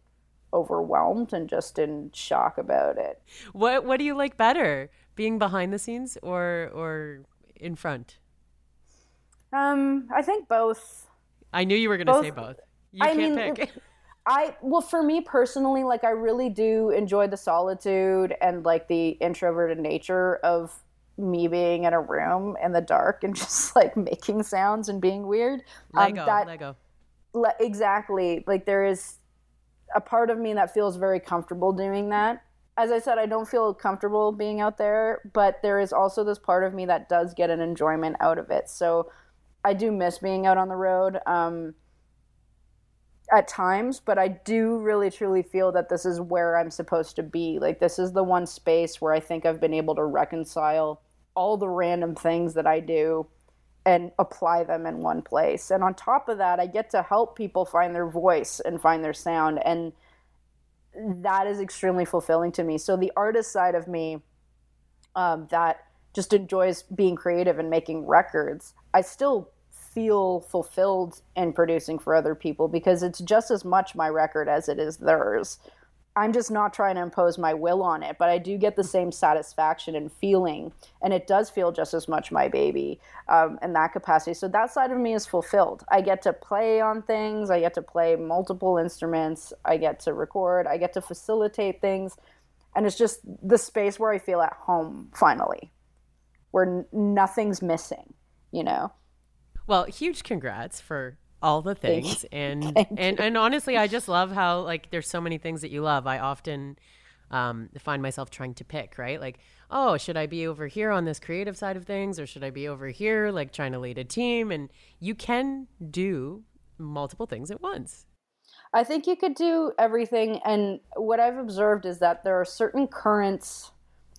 overwhelmed and just in shock about it. What what do you like better, being behind the scenes or or in front? Um, I think both. I knew you were going to say both. You I can't mean, pick. I well for me personally like I really do enjoy the solitude and like the introverted nature of me being in a room in the dark and *laughs* just like making sounds and being weird. Um, Lego, um, that, Lego. Le- exactly. Like there is a part of me that feels very comfortable doing that. As I said, I don't feel comfortable being out there, but there is also this part of me that does get an enjoyment out of it. So I do miss being out on the road. Um, at times, but I do really truly feel that this is where I'm supposed to be. Like, this is the one space where I think I've been able to reconcile all the random things that I do and apply them in one place. And on top of that, I get to help people find their voice and find their sound. And that is extremely fulfilling to me. So, the artist side of me um, that just enjoys being creative and making records, I still feel fulfilled in producing for other people because it's just as much my record as it is theirs. I'm just not trying to impose my will on it, but I do get the same satisfaction and feeling, and it does feel just as much my baby um, in that capacity. So that side of me is fulfilled. I get to play on things, I get to play multiple instruments, I get to record, I get to facilitate things, and it's just the space where I feel at home finally, where n- nothing's missing, you know. Well, huge congrats for all the things. and *laughs* and and honestly i just love how like there's so many things that you love. I often um, find myself trying to pick right? Like oh should i be over here on this creative side of things or should i be over here like trying to lead a team? And you can do multiple things at once. I think you could do everything. And what I've observed is that there are certain currents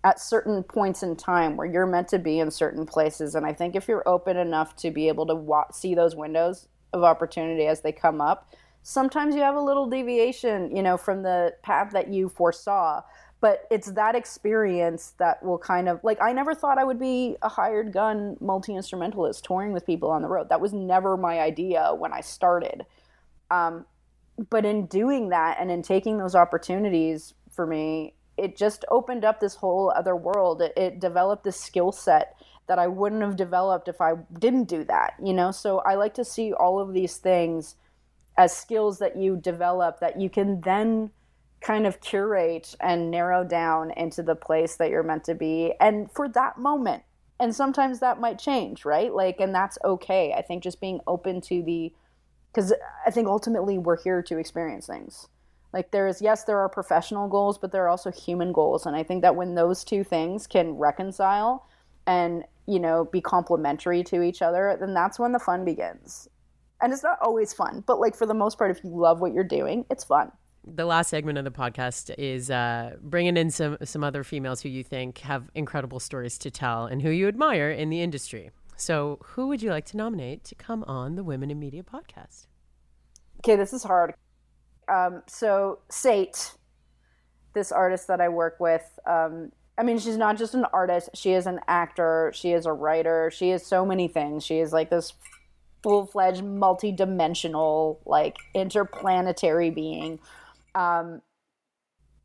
at certain points in time where you're meant to be in certain places. And I think if you're open enough to be able to wa- see those windows of opportunity as they come up, sometimes you have a little deviation, you know, from the path that you foresaw. But it's that experience that will kind of like I never thought I would be a hired gun multi instrumentalist touring with people on the road. That was never my idea when I started. Um, but in doing that and in taking those opportunities for me, it just opened up this whole other world. It, it developed this skill set that I wouldn't have developed if I didn't do that, you know? So I like to see all of these things as skills that you develop that you can then kind of curate and narrow down into the place that you're meant to be and for that moment. And sometimes that might change, right? Like, and that's okay. I think just being open to the because I think ultimately we're here to experience things. Like there is yes, there are professional goals, but there are also human goals, and I think that when those two things can reconcile and you know be complementary to each other, then that's when the fun begins. And it's not always fun, but like for the most part, if you love what you're doing, it's fun. The last segment of the podcast is uh, bringing in some some other females who you think have incredible stories to tell and who you admire in the industry. So, who would you like to nominate to come on the Women in Media podcast? Okay, this is hard. Um, so, Sate, this artist that I work with, um, I mean, she's not just an artist, she is an actor, she is a writer, she is so many things. She is like this full fledged, multi dimensional, like interplanetary being. Um,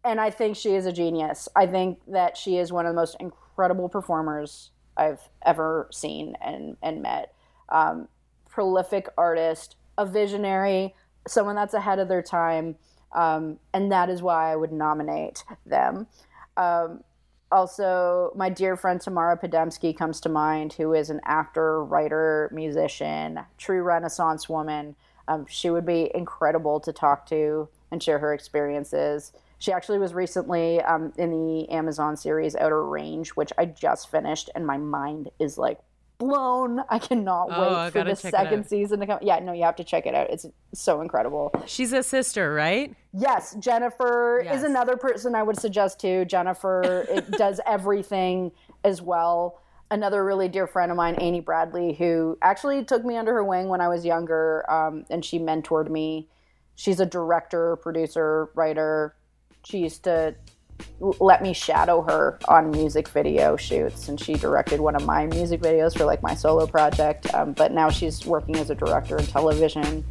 and I think she is a genius. I think that she is one of the most incredible performers I've ever seen and and met. Um, prolific artist, a visionary, someone that's ahead of their time, um, and that is why I would nominate them. Um, also, my dear friend Tamara Podemski comes to mind, who is an actor, writer, musician, true Renaissance woman. Um, she would be incredible to talk to and share her experiences. She actually was recently um, in the Amazon series Outer Range, which I just finished, and my mind is like blown. I cannot Oh, wait I for the check it out. second season to come. Yeah, no, you have to check it out. It's so incredible. She's a sister, right? Yes, Jennifer Yes. is another person I would suggest too. Jennifer it *laughs* does everything as well. Another really dear friend of mine, Amy Bradley, who actually took me under her wing when I was younger, um, and she mentored me. She's a director, producer, writer. She used to let me shadow her on music video shoots, and she directed one of my music videos for like my solo project. Um, but now she's working as a director in television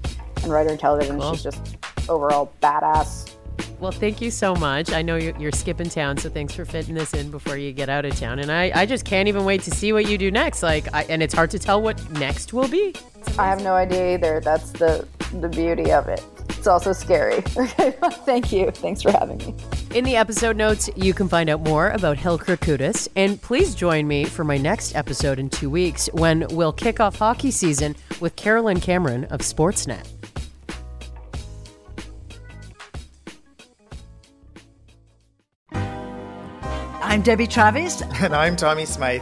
and writer in television. Cool. She's just overall badass. Well, thank you so much. I know you're, you're skipping town, so thanks for fitting this in before you get out of town. And I, I just can't even wait to see what you do next. Like, I, and it's hard to tell what next will be. I have no idea either. That's the the beauty of it. It's also scary. *laughs* Okay, thank you. Thanks for having me. In the episode notes, you can find out more about Hill Kourkoutis. And please join me for my next episode in two weeks when we'll kick off hockey season with Carolyn Cameron of Sportsnet. I'm Debbie Travis, And I'm Tommy Smythe.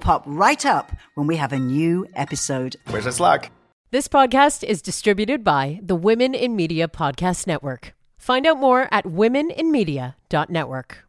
pop right up when we have a new episode. Wish us luck. This podcast is distributed by the Women in Media Podcast Network. Find out more at womeninmedia.network.